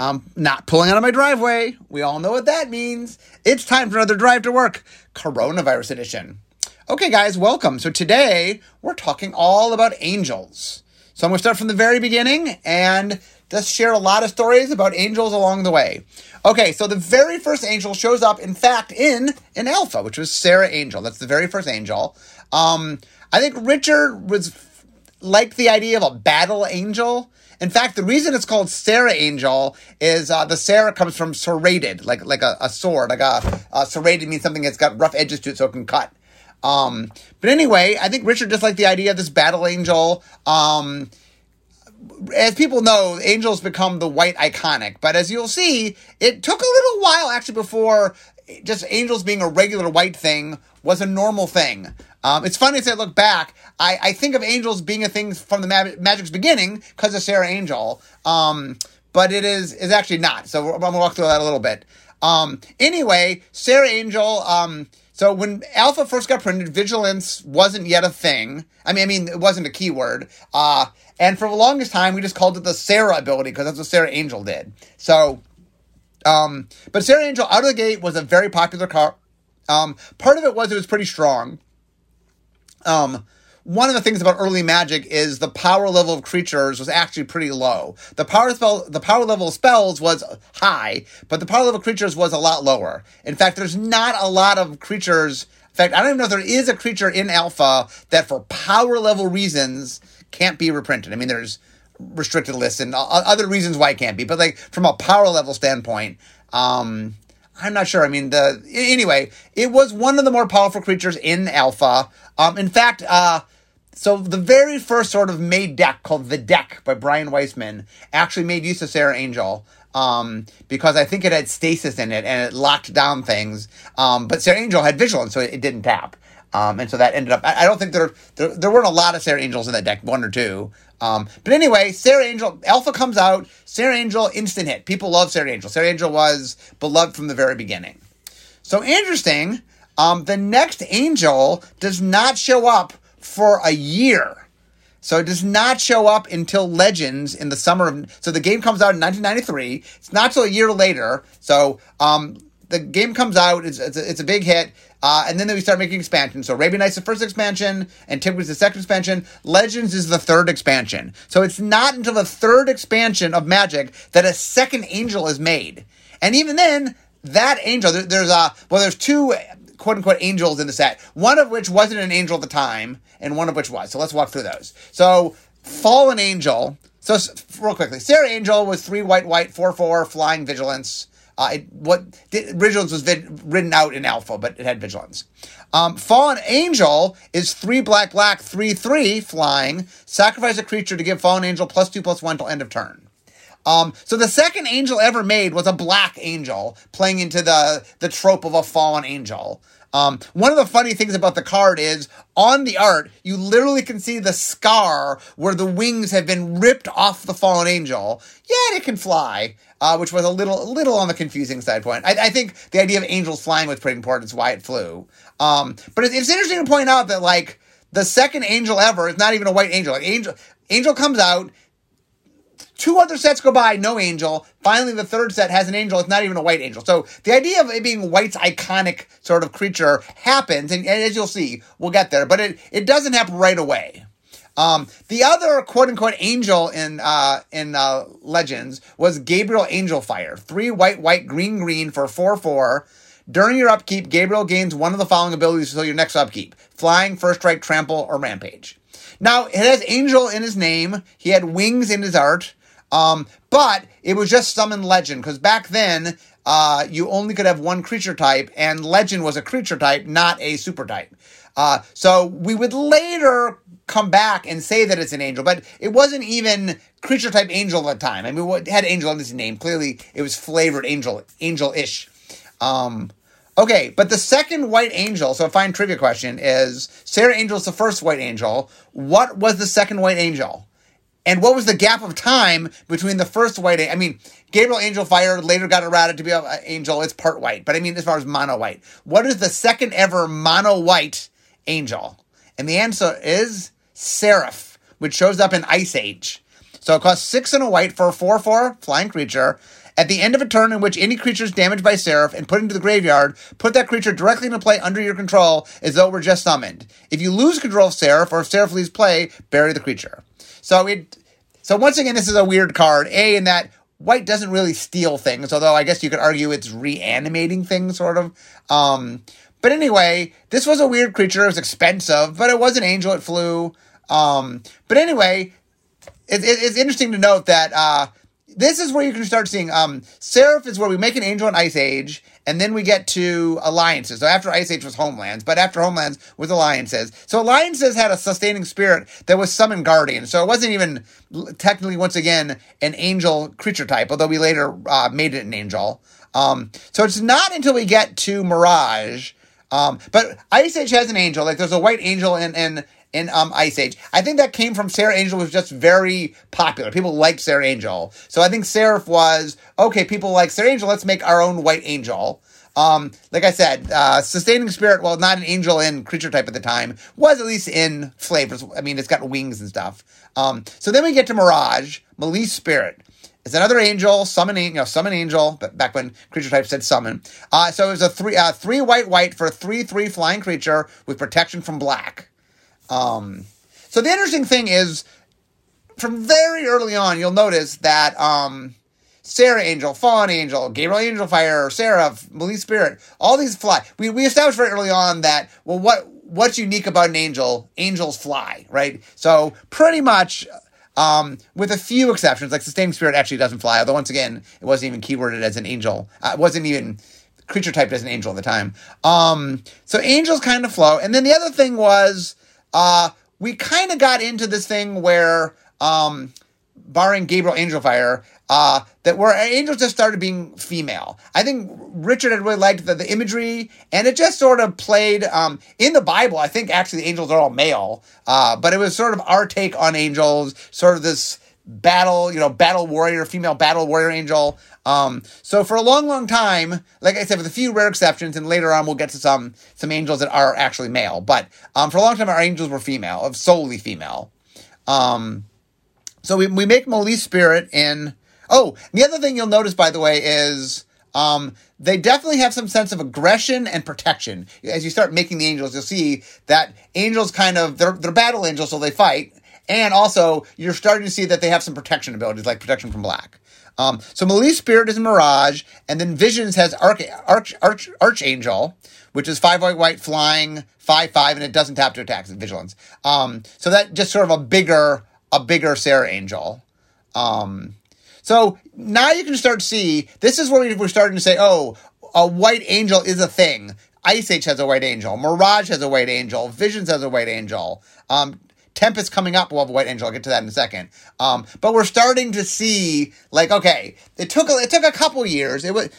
I'm not pulling out of my driveway. We all know what that means. It's time for another drive to work, coronavirus edition. Okay, guys, welcome. So today we're talking all about angels. So I'm going to start from the very beginning and just share a lot of stories about angels along the way. Okay, so the very first angel shows up, in fact, in an alpha, which was Serra Angel. That's the very first angel. Um, I think Richard was like the idea of a battle angel. In fact, the reason it's called Serra Angel is uh, the Serra comes from serrated, like like a, a sword, like a, a serrated means something that's got rough edges to it so it can cut. Um, but anyway, I think Richard just liked the idea of this battle angel. Um, as people know, angels become the white iconic, but as you'll see, it took a little while actually before just angels being a regular white thing was a normal thing. Um, it's funny as I look back, I, I think of angels being a thing from the magic's beginning because of Serra Angel, um, but it is is actually not. So I'm gonna walk through that a little bit. Um, anyway, Serra Angel. Um, so when Alpha first got printed, vigilance wasn't yet a thing. I mean, I mean, it wasn't a keyword. Uh, and for the longest time, we just called it the Serra ability because that's what Serra Angel did. So, um, but Serra Angel out of the gate was a very popular car. Um, part of it was it was pretty strong. Um, one of the things about early magic is the power level of creatures was actually pretty low. The power spell, the power level of spells was high, but the power level of creatures was a lot lower. In fact, there's not a lot of creatures. In fact, I don't even know if there is a creature in Alpha that, for power level reasons, can't be reprinted. I mean, there's restricted lists and other reasons why it can't be, but like from a power level standpoint, um, I'm not sure. I mean, the anyway, it was one of the more powerful creatures in Alpha. Um, in fact, uh, so the very first sort of made deck called the deck by Brian Weissman actually made use of Serra Angel. Um, because I think it had stasis in it and it locked down things. Um, but Serra Angel had vigilance, so it, it didn't tap. Um, and so that ended up. I, don't think there, there, there weren't a lot of Serra Angels in that deck, one or two. Um, but anyway, Serra Angel Alpha comes out. Serra Angel instant hit. People love Serra Angel. Serra Angel was beloved from the very beginning. So interesting. Um, the next Angel does not show up for a year. So it does not show up until Legends in the summer of. So the game comes out in 1993. It's not till a year later. So um, the game comes out. It's it's a, it's a big hit. Uh, and then we start making expansions. So Arabian Nights the first expansion, and Antiquities the second expansion, Legends is the third expansion. So it's not until the third expansion of Magic that a second angel is made. And even then, that angel, there, there's a well, there's two quote unquote angels in the set. One of which wasn't an angel at the time, and one of which was. So let's walk through those. So Fallen Angel. So real quickly, Serra Angel was three white, white, four, four, flying vigilance. Uh, it, what vigilance was vid, written out in alpha, but it had vigilance. Um, fallen angel is three black, black, three, three flying. Sacrifice a creature to give fallen angel plus two, plus one till end of turn. Um, so the second angel ever made was a black angel, playing into the the trope of a fallen angel. Um, one of the funny things about the card is on the art, you literally can see the scar where the wings have been ripped off the fallen angel. Yet it can fly, uh, which was a little, a little on the confusing side point. I, I, think the idea of angels flying was pretty important. It's why it flew. Um, but it's, it's interesting to point out that like the second angel ever is not even a white angel. Like angel, angel comes out. Two other sets go by, no angel. Finally, the third set has an angel. It's not even a white angel. So the idea of it being white's iconic sort of creature happens, and, and as you'll see, we'll get there. But it, it doesn't happen right away. Um, the other quote unquote angel in uh, in uh, Legends was Gabriel Angelfire. Three white, white, green, green for 4 4. During your upkeep, Gabriel gains one of the following abilities until your next upkeep Flying, First Strike, Trample, or Rampage. Now, it has angel in his name, he had wings in his art. Um, but it was just summon legend because back then uh, you only could have one creature type, and legend was a creature type, not a super type. Uh, so we would later come back and say that it's an angel, but it wasn't even creature type angel at the time. I mean, what had angel in its name? Clearly, it was flavored angel, angel ish. Um, okay, but the second white angel. So, a fine trivia question is: Serra Angel is the first white angel. What was the second white angel? And what was the gap of time between the first white? I mean, Gabriel Angel Fire later got errated to be an angel. It's part white, but I mean, as far as mono white, what is the second ever mono white angel? And the answer is Seraph, which shows up in Ice Age. So it costs six and a white for a 4 4 flying creature. At the end of a turn in which any creature is damaged by Seraph and put into the graveyard, put that creature directly into play under your control as though it were just summoned. If you lose control of Seraph or if Seraph leaves play, bury the creature. So it so once again, this is a weird card. A in that white doesn't really steal things, although I guess you could argue it's reanimating things, sort of. Um, but anyway, this was a weird creature. It was expensive, but it was an angel. It flew. Um, but anyway, it, it, it's interesting to note that uh, this is where you can start seeing um, Seraph is where we make an angel in Ice Age, and then we get to alliances. So after Ice Age was Homelands, but after Homelands was alliances. So alliances had a sustaining spirit that was summon guardian. So it wasn't even technically, once again, an angel creature type, although we later uh, made it an angel. Um, so it's not until we get to Mirage. Um, but Ice Age has an angel. Like there's a white angel in in in um, Ice Age. I think that came from Serra Angel was just very popular. People liked Serra Angel. So I think Seraph was, okay, people like Serra Angel, let's make our own white angel. Um, like I said, uh, Sustaining Spirit, well, not an angel in creature type at the time, was at least in flavors. I mean, it's got wings and stuff. Um, so then we get to Mirage, Malice Spirit. It's another angel, summoning, you know, summon angel, but back when creature type said summon. Uh, so it was a three, uh, three white white for a three three flying creature with protection from black. Um, so the interesting thing is, from very early on, you'll notice that um, Serra Angel, Fallen Angel, Gabriel Angel Fire, Seraph, Malice Spirit, all these fly. We, we established very early on that, well, what what's unique about an angel? Angels fly, right? So pretty much, um, with a few exceptions, like Sustaining Spirit actually doesn't fly, although once again, it wasn't even keyworded as an angel. Uh, it wasn't even creature typed as an angel at the time. Um, so angels kind of flow. And then the other thing was uh, we kind of got into this thing where, um, barring Gabriel Angelfire, uh, that where angels just started being female. I think Richard had really liked the, the imagery, and it just sort of played um, in the Bible. I think actually the angels are all male, uh, but it was sort of our take on angels, sort of this battle, you know, battle warrior, female battle warrior angel. Um, so for a long, long time, like I said, with a few rare exceptions, and later on we'll get to some some angels that are actually male. But um, for a long time, our angels were female, of solely female. Um, so we we make Malice Spirit in. Oh, the other thing you'll notice, by the way, is um, they definitely have some sense of aggression and protection. As you start making the angels, you'll see that angels kind of they're they're battle angels, so they fight. And also, you're starting to see that they have some protection abilities, like protection from black. Um, so Malice Spirit is Mirage, and then Visions has Arch, Arch, Arch, Archangel, which is five white white flying, five five, and it doesn't tap to attack. Vigilance. Um, so that just sort of a bigger, a bigger Serra Angel. Um, so now you can start to see this is where we're starting to say, oh, a white angel is a thing. Ice Age has a white angel. Mirage has a white angel. Visions has a white angel. Um, Tempest coming up. We'll have a White Angel. I'll get to that in a second. Um, but we're starting to see like okay, it took a, it took a couple years. It was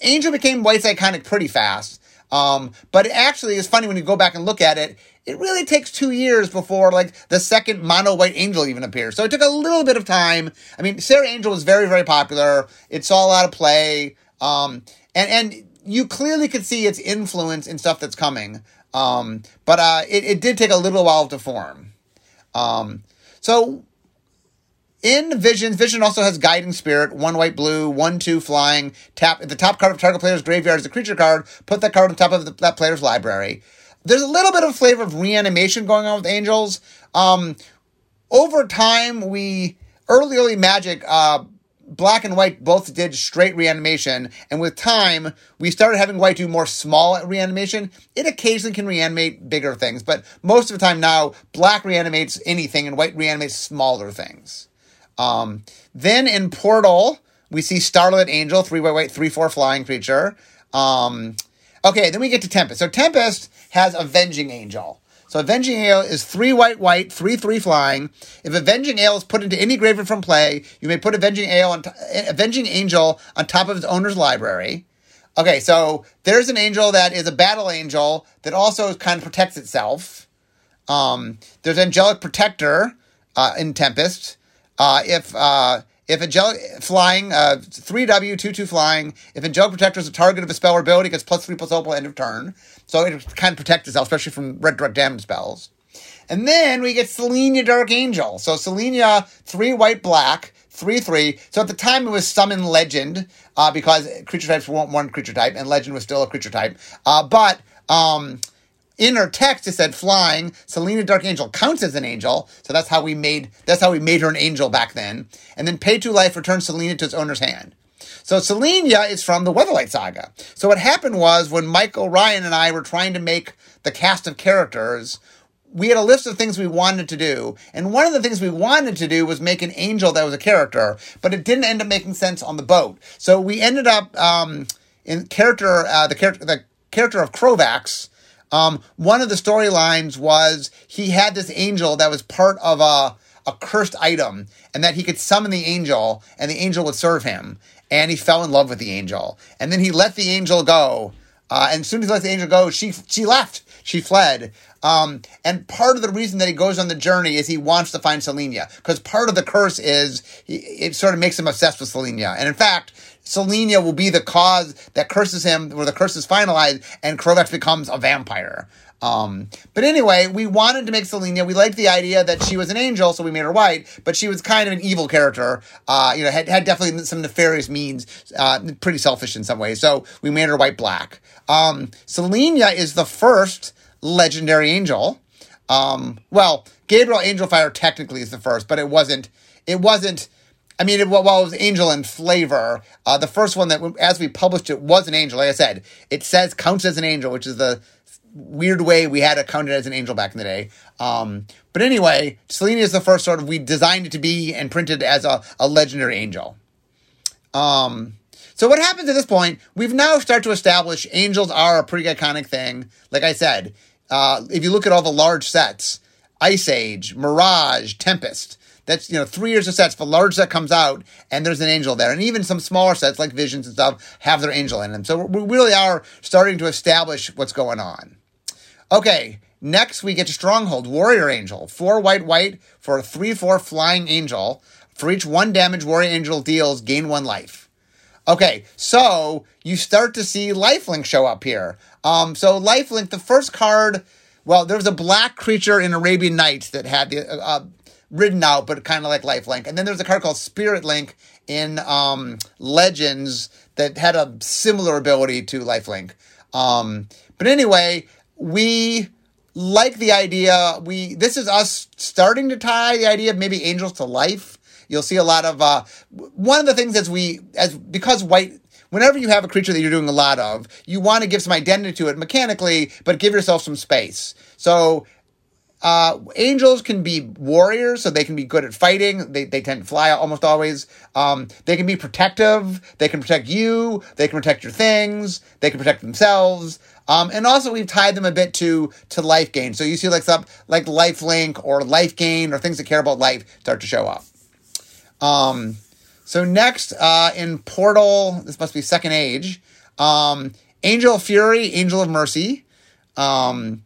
Angel became White's iconic pretty fast. Um, but it actually is funny when you go back and look at it. It really takes two years before like the second mono white angel even appears. So it took a little bit of time. I mean, Serra Angel was very very popular. It saw a lot of play. Um, and and you clearly could see its influence in stuff that's coming. Um, but uh, it, it did take a little while to form. Um, so in Vision, Vision also has Guiding Spirit, one white, blue, one, two flying. Tap the top card of target player's graveyard is a creature card. Put that card on top of the, that player's library. There's a little bit of flavor of reanimation going on with Angels. Um, over time, we early early Magic uh, black and white both did straight reanimation, and with time, we started having white do more small reanimation. It occasionally can reanimate bigger things, but most of the time now, black reanimates anything and white reanimates smaller things. Um, then in Portal, we see Starlit Angel, three white, white, three, four flying creature. Um, okay, then we get to Tempest. So Tempest has Avenging Angel. So Avenging Ale is three white, white, three, three flying. If Avenging Ale is put into any graveyard from play, you may put Avenging Ale on t- Avenging Angel on top of its owner's library. Okay, so there's an angel that is a battle angel that also kind of protects itself. Um, there's Angelic Protector uh, in Tempest. Uh, if uh, if angelic flying, uh, 3W, 2 2 flying, if angelic protector is a target of a spell or ability, gets plus 3 plus opal end of turn. So it kind of protects itself, especially from red direct damage spells. And then we get Selenia Dark Angel. So Selenia, 3 white black, 3 3. So at the time it was summon legend uh, because creature types weren't one creature type and legend was still a creature type. Uh, but um, in her text it said flying Selenia dark angel counts as an angel so that's how we made that's how we made her an angel back then and then pay to life returns Selenia to its owner's hand so Selenia is from the Weatherlight Saga. So what happened was when Michael Ryan and I were trying to make the cast of characters, we had a list of things we wanted to do, and one of the things we wanted to do was make an angel that was a character, but it didn't end up making sense on the boat. So we ended up um, in character uh, the character the character of Crovax. Um, one of the storylines was he had this angel that was part of a a cursed item, and that he could summon the angel, and the angel would serve him and he fell in love with the angel. And then he let the angel go. Uh, and as soon as he let the angel go, she she left. She fled. Um, and part of the reason that he goes on the journey is he wants to find Selenia. Because part of the curse is he, it sort of makes him obsessed with Selenia. And in fact, Selenia will be the cause that curses him, where the curse is finalized, and Crovax becomes a vampire. Um, but anyway, we wanted to make Selenia. We liked the idea that she was an angel, so we made her white, but she was kind of an evil character. Uh, you know, had, had definitely some nefarious means, uh, pretty selfish in some ways. So we made her white black. Um, Selenia is the first legendary angel. Um, well, Gabriel Angelfire technically is the first, but it wasn't, it wasn't, I mean, it, while it was angel in flavor, uh, the first one that, as we published it, was an angel. Like I said, it says counts as an angel, which is the weird way we had it counted as an angel back in the day. Um, but anyway, Selene is the first sort of we designed it to be and printed as a, a legendary angel. Um, so what happens at this point? We've now started to establish angels are a pretty iconic thing. Like I said, uh, if you look at all the large sets, Ice Age, Mirage, Tempest. That's you know three years of sets. If large set comes out and there's an angel there, and even some smaller sets like Visions and stuff have their angel in them. So we really are starting to establish what's going on. Okay, next we get to Stronghold, Warrior Angel. Four white, white for a 3 4 flying angel. For each one damage Warrior Angel deals, gain one life. Okay, so you start to see Lifelink show up here. Um, so Lifelink, the first card, well, there was a black creature in Arabian Nights that had the uh, uh ridden out, but kind of like Lifelink. And then there's a card called Spirit Link in um, Legends that had a similar ability to Lifelink. Um, but anyway, we like the idea. We this is us starting to tie the idea of maybe angels to life. You'll see a lot of uh, one of the things as we as because white whenever you have a creature that you're doing a lot of, you want to give some identity to it mechanically, but give yourself some space. So uh, angels can be warriors, so they can be good at fighting. They, they tend to fly almost always. Um, they can be protective. They can protect you. They can protect your things. They can protect themselves. Um, and also we've tied them a bit to to life gain. So you see like some like life link or life gain or things that care about life start to show up. Um, so next uh, in Portal, this must be Second Age. Um, Angel of Fury, Angel of Mercy. Um,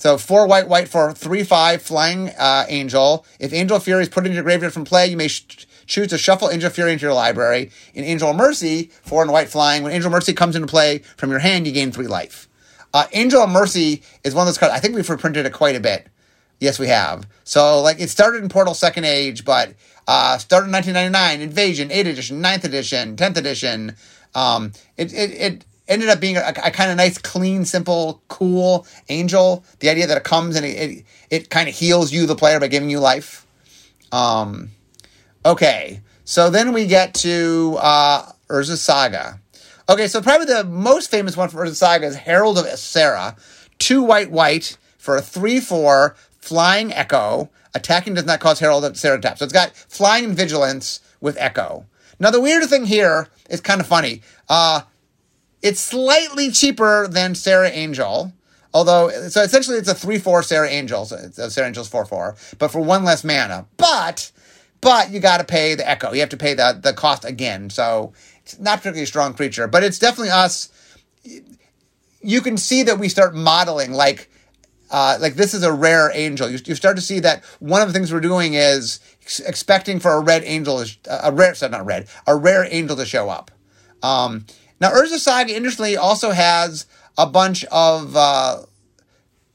so four white, white for three five flying uh, angel. If Angel Fury is put into your graveyard from play, you may sh- choose to shuffle Angel Fury into your library. In Angel Mercy, four and white flying. When Angel Mercy comes into play from your hand, you gain three life. Uh, Angel Mercy is one of those cards. I think we've reprinted it quite a bit. Yes, we have. So like it started in Portal Second Age, but uh, started in 1999, Invasion, 8th edition, 9th edition, 10th edition. Um, it, it, it ended up being a, a kind of nice, clean, simple, cool angel. The idea that it comes and it, it, it kind of heals you, the player, by giving you life. Um, okay, so then we get to uh, Urza's Saga. Okay, so probably the most famous one from Urza's Saga is Herald of Serra. Two white, white for a 3 4 flying echo. Attacking does not cause Herald of Serra tap. So it's got flying vigilance with echo. Now, the weird thing here is kind of funny. Uh, it's slightly cheaper than Serra Angel. Although, so essentially it's a 3-4 Serra Angel. So uh, Serra Angel's 4-4. But for one less mana. But, but you gotta pay the Echo. You have to pay the, the cost again. So it's not particularly a strong creature. But it's definitely us. You can see that we start modeling like, uh, like this is a rare angel. You, you start to see that one of the things we're doing is expecting for a red angel, is, a rare, so not red, a rare angel to show up. Um, now, Urza Saga, interestingly, also has a bunch of uh,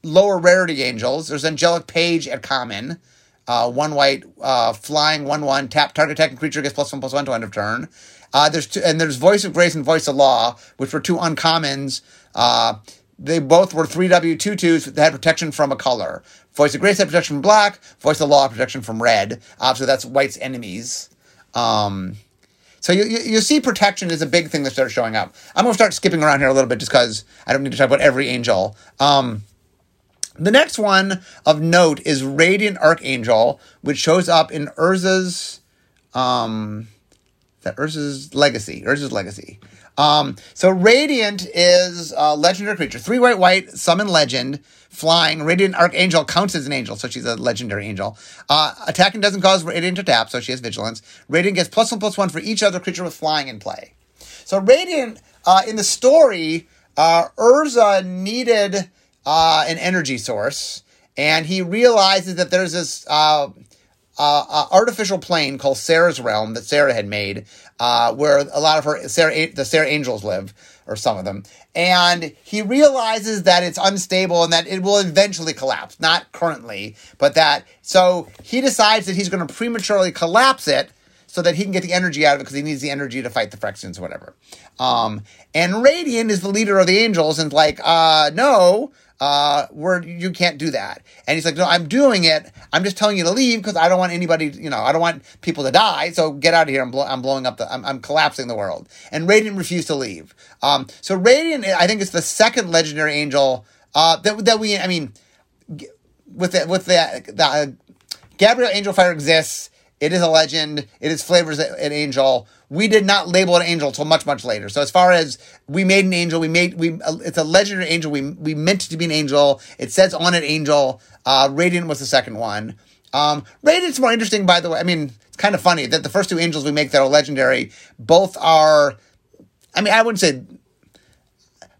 lower rarity angels. There's Angelic Page at common. uh, one white, uh, flying, one one, tap target attacking creature gets plus one plus one to end of turn. Uh, there's two, and there's voice of grace and voice of law, which were two uncommons. Uh, they both were three W two twos that had protection from a color. Voice of grace had protection from black. Voice of law protection from red. so that's white's enemies. Um, so you, you, you see protection is a big thing that starts showing up. I'm going to start skipping around here a little bit just because I don't need to talk about every angel. Um, the next one of note is Radiant Archangel, which shows up in Urza's, um, that Urza's Legacy. Urza's Legacy. Um, so Radiant is a legendary creature, three white, white, summon legend, flying. Radiant Archangel counts as an angel, so she's a legendary angel. Uh, attacking doesn't cause Radiant to tap, so she has vigilance. Radiant gets plus one, plus one for each other creature with flying in play. So Radiant, uh, in the story, uh, Urza needed uh, an energy source, and he realizes that there's this uh, uh, artificial plane called Serra's Realm that Serra had made, uh, where a lot of her Serra, the Serra angels live, or some of them. And he realizes that it's unstable and that it will eventually collapse. Not currently, but that. So he decides that he's going to prematurely collapse it so that he can get the energy out of it because he needs the energy to fight the Phyrexians or whatever. Um, and Radiant is the leader of the angels and like, uh, no, uh, where you can't do that. And he's like, no, I'm doing it. I'm just telling you to leave because I don't want anybody, you know, I don't want people to die. So get out of here. I'm, blo- I'm blowing up the, I'm, I'm, collapsing the world. And Radiant refused to leave. Um, so Radiant, I think, is the second legendary angel, uh, that, that we, I mean, with the, with the, the uh, Gabriel Angel Fire exists. It is a legend. It is flavors an angel. We did not label an angel until much, much later. So as far as we made an angel, we made we it's a legendary angel. We we meant to be an angel. It says on it angel. Uh, Radiant was the second one. Um, Radiant's more interesting, by the way. I mean, it's kind of funny that the first two angels we make that are legendary, both are. I mean, I wouldn't say.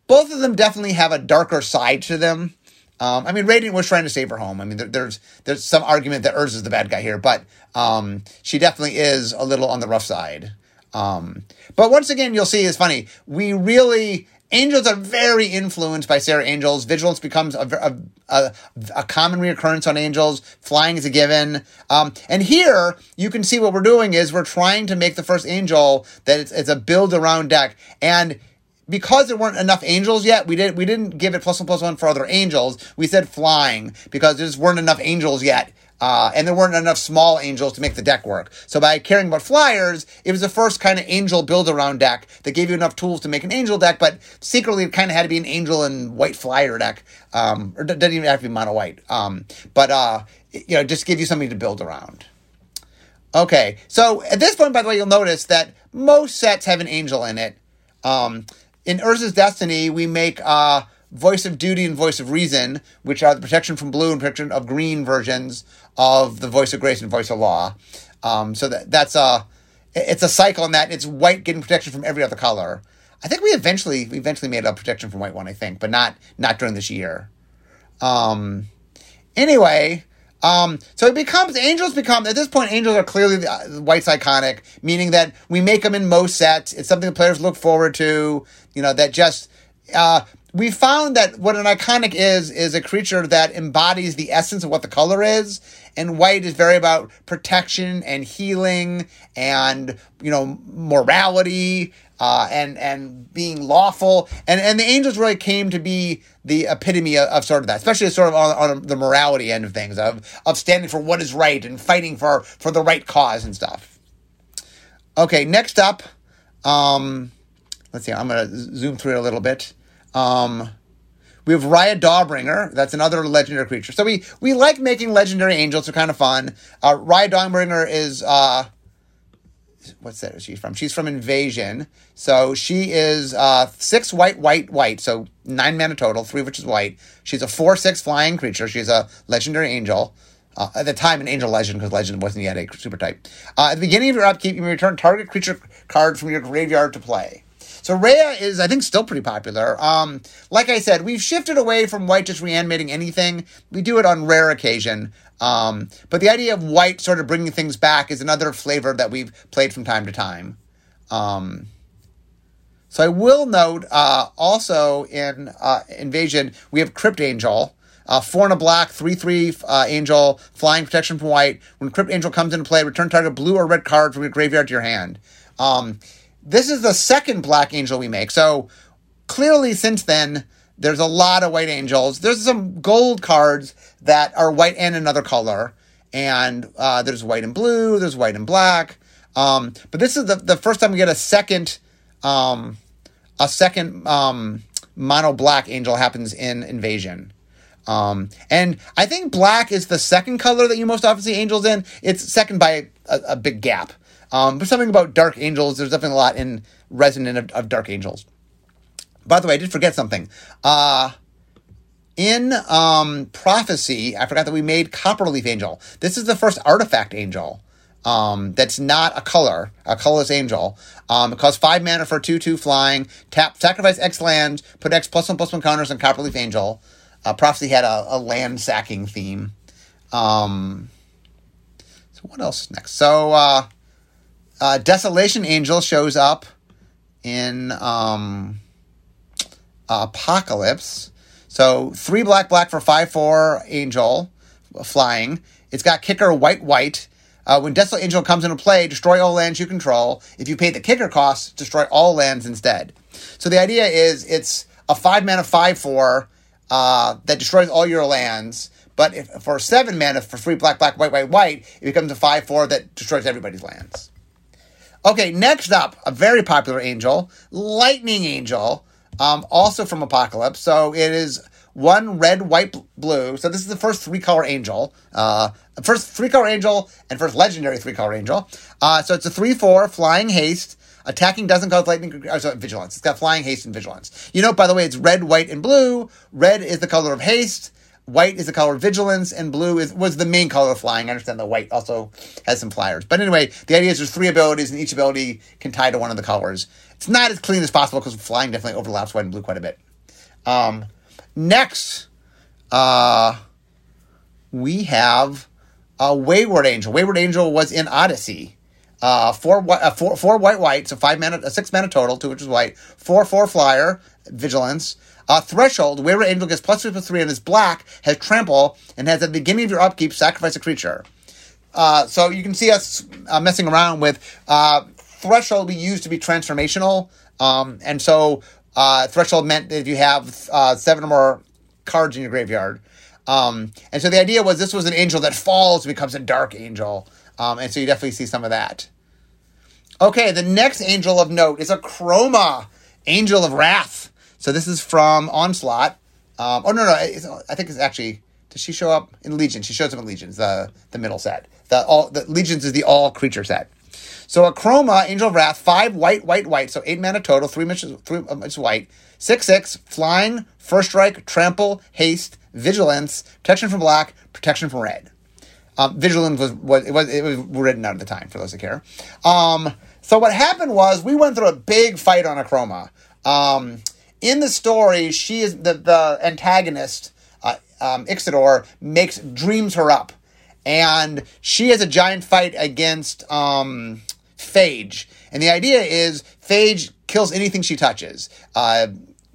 Both of them definitely have a darker side to them. Um, I mean, Radiant was trying to save her home. I mean, there, there's there's some argument that Urza is the bad guy here, but um, she definitely is a little on the rough side. Um, but once again, you'll see it's funny. We really angels are very influenced by Serra angels. Vigilance becomes a, a, a, a common reoccurrence on angels. Flying is a given. Um, and here you can see what we're doing is we're trying to make the first angel that it's, it's a build around deck and because there weren't enough angels yet, we didn't we didn't give it plus one plus one for other angels. We said flying because there just weren't enough angels yet. Uh, and there weren't enough small angels to make the deck work. So by caring about flyers, it was the first kind of angel build around deck that gave you enough tools to make an angel deck, but secretly it kind of had to be an angel and white flyer deck. Um, or doesn't even have to be mono white. Um, but, uh, you know, just give you something to build around. Okay. So at this point, by the way, you'll notice that most sets have an angel in it. Um, in Urza's Destiny, we make uh, Voice of Duty and Voice of Reason, which are the protection from blue and protection of green versions of the Voice of Grace and Voice of Law. Um, so that that's a it's a cycle in that it's white getting protection from every other color. I think we eventually we eventually made a protection from white one, I think, but not not during this year. Um, anyway, um, so it becomes angels become at this point angels are clearly the, uh, white's iconic, meaning that we make them in most sets. It's something the players look forward to. You know that just uh, we found that what an iconic is is a creature that embodies the essence of what the color is, and white is very about protection and healing and you know morality uh, and and being lawful, and and the angels really came to be the epitome of, of sort of that, especially sort of on, on, the morality end of things, of of standing for what is right and fighting for for the right cause and stuff. Okay, next up, um, let's see, I'm gonna zoom through it a little bit. Um, we have Reya Dawnbringer. That's another legendary creature. So we we like making legendary angels. They're kind of fun. Uh, Reya Dawnbringer is uh, what's that she's from? She's from Invasion. So she is uh, six white, white, white. So nine mana total, three of which is white. She's a four six flying creature. She's a legendary angel. Uh, at the time, an angel legend because legend wasn't yet a super type. Uh, at the beginning of your upkeep, you may return target creature card from your graveyard to play. So Reya is, I think, still pretty popular. Um, like I said, we've shifted away from white just reanimating anything. We do it on rare occasion. Um, but the idea of white sort of bringing things back is another flavor that we've played from time to time. Um, so I will note uh, also in uh, Invasion we have Crypt Angel. Uh, four and a black, three three uh, angel, flying protection from white. When Crypt Angel comes into play, return target blue or red card from your graveyard to your hand. Um, this is the second black angel we make. So clearly, since then, there's a lot of white angels. There's some gold cards that are white and another color, and uh, there's white and blue. There's white and black. Um, but this is the, the first time we get a second um, a second um, mono black angel happens in Invasion. Um, and I think black is the second color that you most often see angels in. It's second by a, a big gap. Um, but something about dark angels, there's definitely a lot in resonant of, of dark angels. By the way, I did forget something. Uh, in um, prophecy, I forgot that we made Copperleaf Angel. This is the first artifact angel um, that's not a color, a colorless angel. Um, it costs five mana for two two flying. Tap sacrifice X land, put X plus one plus one counters on Copperleaf Angel. Uh, Prophecy had a, a land sacking theme. Um, so what else next? So uh, uh, Desolation Angel shows up in um, Apocalypse. So three black black for five four angel flying. It's got kicker white white. Uh, when Desolate Angel comes into play, destroy all lands you control. If you pay the kicker cost, destroy all lands instead. So the idea is it's a five mana five four uh, that destroys all your lands. But if, for seven mana for three black black white white white, it becomes a five four that destroys everybody's lands. Okay, next up, a very popular angel, Lightning Angel, um, also from Apocalypse. So it is one red, white, blue. So this is the first three color angel, uh, first three color angel, and first legendary three color angel. Uh, so it's a three four flying haste. Attacking doesn't cause lightning. Oh, sorry, vigilance. It's got flying haste and vigilance. You know, by the way, it's red, white, and blue. Red is the color of haste. White is the color of vigilance, and blue is was the main color of flying. I understand the white also has some flyers, but anyway, the idea is there's three abilities, and each ability can tie to one of the colors. It's not as clean as possible because flying definitely overlaps white and blue quite a bit. Um, next, uh, we have a Wayward Angel. Wayward Angel was in Odyssey. Uh, four, uh, four, four white, white, so five mana, uh, six mana total, two which is white. Four, four flyer, vigilance. Uh, threshold, where an Angel gets plus three plus three and is black, has trample, and has at the beginning of your upkeep, sacrifice a creature. Uh, so you can see us uh, messing around with uh, threshold we use to be transformational. Um, and so uh, threshold meant that if you have uh, seven or more cards in your graveyard. Um, and so the idea was this was an angel that falls and becomes a dark angel. Um, and so you definitely see some of that. Okay, the next angel of note is Akroma, Angel of Wrath. So this is from Onslaught. Um, oh no, no, I think it's actually. Does she show up in Legion? She shows up in Legions, the the middle set. The all the Legions is the all creature set. So Akroma, Angel of Wrath, five white, white, white. So eight mana total. Three missions, three um, it's white. Six six flying, first strike, trample, haste, vigilance, protection from black, protection from red. Um, vigilance was what it was. It was written out at the time for those that care. Um, so what happened was we went through a big fight on Akroma. Um, in the story, she is the the antagonist. Uh, um, Ixidor makes dreams her up, and she has a giant fight against um, Phage. And the idea is Phage kills anything she touches. Uh,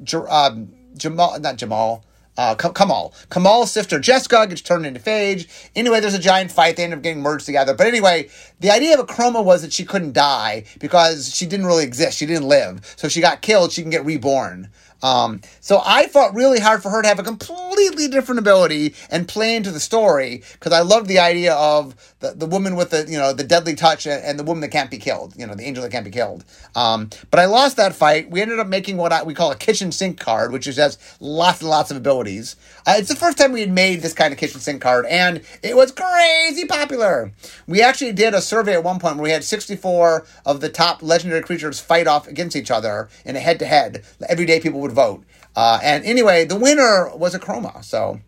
J- uh, Jamal, not Jamal. Uh, Kamahl. Kamahl Sifter Jeska gets turned into Phage. Anyway, there's a giant fight. They end up getting merged together. But anyway, the idea of Akroma was that she couldn't die because she didn't really exist. She didn't live. So if she got killed, she can get reborn. Um, so I fought really hard for her to have a completely different ability and play into the story because I loved the idea of the, the woman with the you know the deadly touch and, the woman that can't be killed, you know the angel that can't be killed. Um, but I lost that fight. We ended up making what I, we call a kitchen sink card, which is has lots and lots of abilities. Uh, it's the first time we had made this kind of kitchen sink card, and it was crazy popular. We actually did a survey at one point where we had 64 of the top legendary creatures fight off against each other in a head to head. Every day people would would vote. Uh, and anyway, the winner was Akroma. So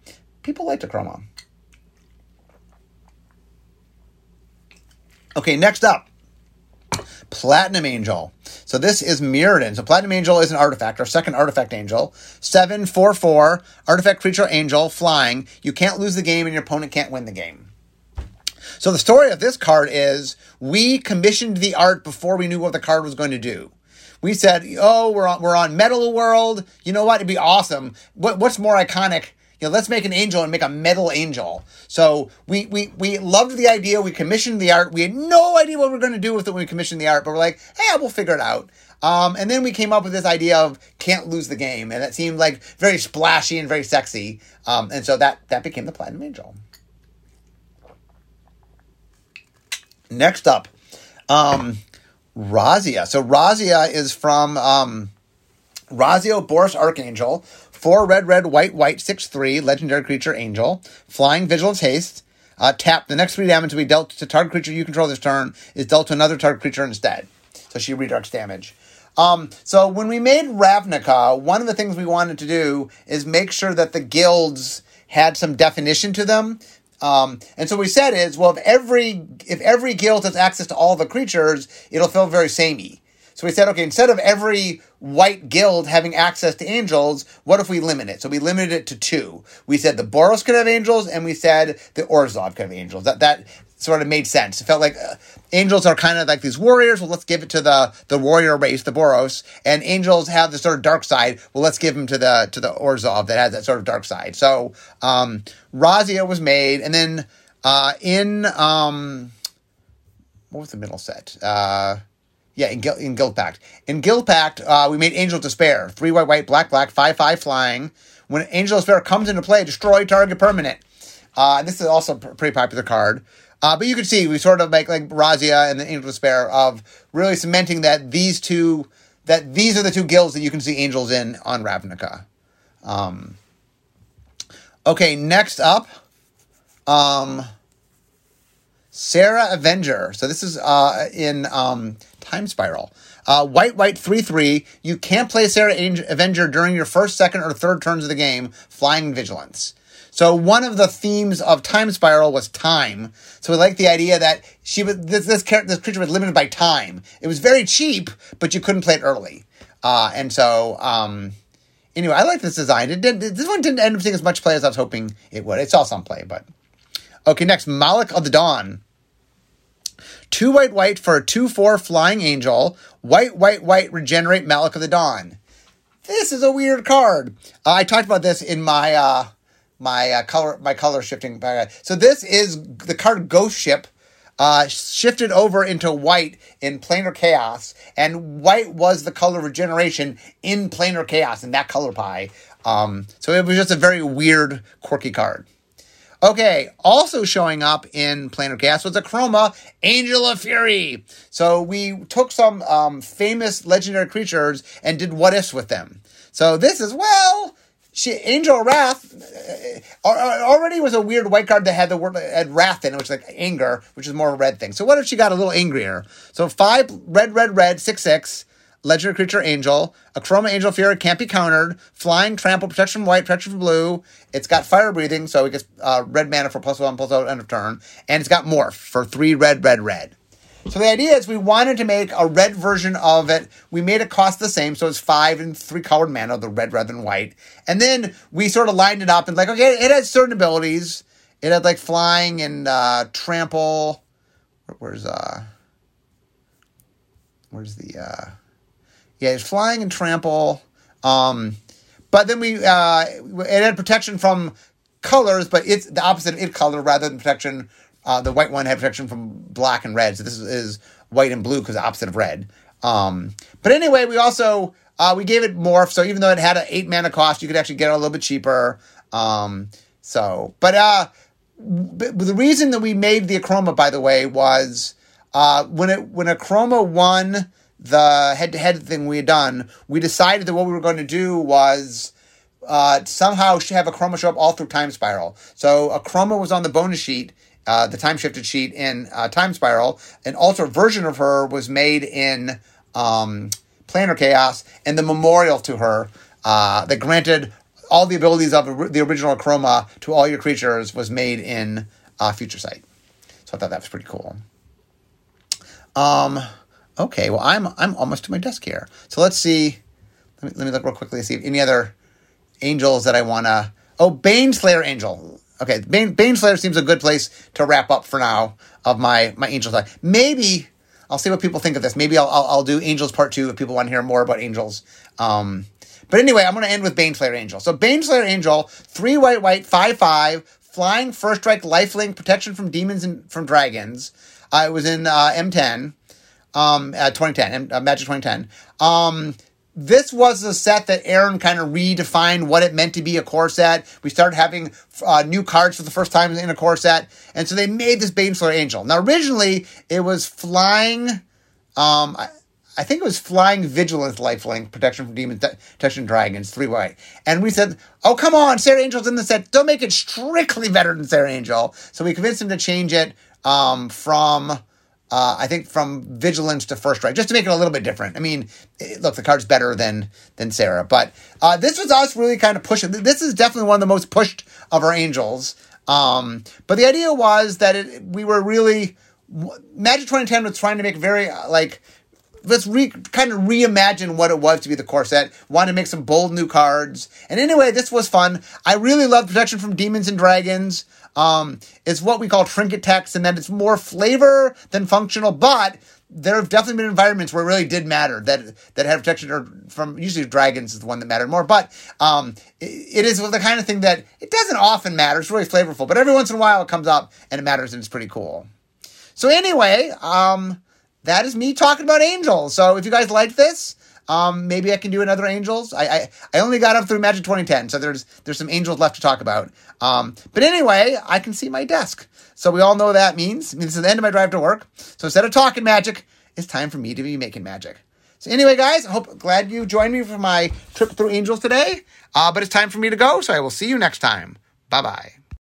people liked Akroma. Okay, next up. Platinum Angel. So this is Mirrodin. So Platinum Angel is an artifact, our second artifact angel. 744, artifact creature angel, flying. You can't lose the game and your opponent can't win the game. So the story of this card is we commissioned the art before we knew what the card was going to do. We said, "Oh, we're on we're on Metal World. You know what? It'd be awesome. What, what's more iconic you know, let's make an angel and make a metal angel. So we we we loved the idea. We commissioned the art. We had no idea what we were going to do with it when we commissioned the art, but we're like, hey, we'll figure it out. Um, and then we came up with this idea of can't lose the game, and it seemed like very splashy and very sexy. Um, and so that that became the Platinum Angel. Next up, um, Razia. So Razia is from um, Razia Boros Archangel, Four red, red, white, white, 6 3, legendary creature, angel. Flying, vigilance, haste. Uh, tap. The next three damage to be dealt to target creature you control this turn is dealt to another target creature instead. So she redirects damage. Um, so when we made Ravnica, one of the things we wanted to do is make sure that the guilds had some definition to them. Um, and so we said is, well, if every if every guild has access to all the creatures, it'll feel very samey. So we said, okay, instead of every white guild having access to angels, what if we limit it? So we limited it to two. We said the Boros could have angels, and we said the Orzhov could have angels. That that sort of made sense. It felt like uh, angels are kind of like these warriors. Well, let's give it to the the warrior race, the Boros, and angels have this sort of dark side. Well, let's give them to the to the Orzhov that has that sort of dark side. So um, Razia was made, and then uh, in um, what was the middle set? Uh, yeah, in, Gil- in Guild Pact. In Guild Pact, uh, we made Angel Despair. Three white, white, black, black, five, five flying. When Angel Despair comes into play, destroy target permanent. Uh, this is also a pretty popular card. Uh, but you can see we sort of make like Razia and the Angel Despair of really cementing that these two that these are the two guilds that you can see angels in on Ravnica. Um, okay, next up, um, Serra Avenger. So this is uh, in um, Time Spiral. Uh, white, white, 3 3. You can't play Serra Avenger during your first, second, or third turns of the game, flying vigilance. So one of the themes of Time Spiral was time. So we like the idea that she was this this, this creature was limited by time. It was very cheap, but you couldn't play it early. Uh, and so um, anyway, I like this design. It did this one didn't end up seeing as much play as I was hoping it would. It saw some play, but okay. Next, Malach of the Dawn. Two white, white for a 2 4 flying angel. White, white, white, regenerate Malach of the Dawn. This is a weird card. Uh, I talked about this in my uh, my uh, color my color shifting. So this is the card Ghost Ship. Uh, shifted over into white in planar chaos, and white was the color regeneration in planar chaos in that color pie. Um, so it was just a very weird, quirky card. Okay, also showing up in Planar Chaos was Akroma, Angel of Fury. So we took some um, famous legendary creatures and did what ifs with them. So this is, well, she, Angel Wrath uh, uh, already was a weird white card that had the word had wrath in it, which is like anger, which is more of a red thing. So what if she got a little angrier? So five red, red, red, six, six. Legendary creature angel. Akroma angel fury can't be countered. Flying, trample, protection from white, protection from blue. It's got fire breathing, so it gets uh, red mana for plus one, plus out end of turn. And it's got morph for three red, red, red. So the idea is we wanted to make a red version of it. We made it cost the same, so it's five and three colored mana, the red rather than white. And then we sort of lined it up and like, okay, it has certain abilities. It had like flying and uh, trample. Where's uh, where's the uh, yeah, it's flying and trample. Um, but then we uh, it had protection from colors, but it's the opposite of it color rather than protection. Uh, the white one had protection from black and red, so this is, white and blue because opposite of red. Um, but anyway, we also uh, we gave it morph, so even though it had an eight mana cost, you could actually get it a little bit cheaper. Um, so, but uh, the reason that we made the Akroma, by the way, was uh, when it when Akroma won the head to head thing we had done, we decided that what we were going to do was uh, somehow have Akroma show up all through Time Spiral. So Akroma was on the bonus sheet, uh, the time shifted sheet in uh, Time Spiral. An alternate version of her was made in um, Planar Chaos, and the memorial to her uh, that granted all the abilities of the original Chroma to all your creatures was made in uh, Future Sight. So I thought that was pretty cool. Um, Okay, well, I'm I'm almost to my desk here. So let's see. Let me, let me look real quickly see if any other angels that I want to. Oh, Baneslayer Angel. Okay, Bane, Baneslayer seems a good place to wrap up for now of my my angel side. Maybe I'll see what people think of this. Maybe I'll I'll, I'll do Angels Part Two if people want to hear more about angels. Um, But anyway, I'm going to end with Baneslayer Angel. So Baneslayer Angel, three white, white, five, five, flying first strike, lifelink, protection from demons and from dragons. It was in uh, M10, um, uh, 2010, uh, Magic 2010. Um, this was a set that Aaron kind of redefined what it meant to be a core set. We started having uh, new cards for the first time in a core set, and so they made this Baneslayer Angel. Now, originally it was flying. Um, I, I think it was flying vigilance lifelink protection from demons protection dragons three white and we said oh come on Serra Angel's in the set don't make it strictly better than Serra Angel so we convinced him to change it um, from uh, I think from vigilance to first strike, just to make it a little bit different. I mean, it, look, the card's better than than Serra, but uh, this was us really kind of pushing. This is definitely one of the most pushed of our angels. Um, but the idea was that it, we were really Magic 2010 was trying to make very uh, like let's re, kind of reimagine what it was to be the core set. Wanted to make some bold new cards. And anyway, this was fun. I really love protection from demons and dragons. Um, it's what we call trinket text, and that it's more flavor than functional, but there have definitely been environments where it really did matter that that had protection from usually dragons is the one that mattered more but um, it, it is the kind of thing that it doesn't often matter it's really flavorful but every once in a while it comes up and it matters and it's pretty cool so anyway um, that is me talking about angels. So if you guys like this, um, maybe I can do another angels. I, I, I only got up through Magic 2010, so there's there's some angels left to talk about. Um, but anyway, I can see my desk, so we all know what that means. I mean, this is the end of my drive to work. So instead of talking magic, it's time for me to be making magic. So anyway, guys, I hope glad you joined me for my trip through angels today. Uh, but it's time for me to go, so I will see you next time. Bye bye.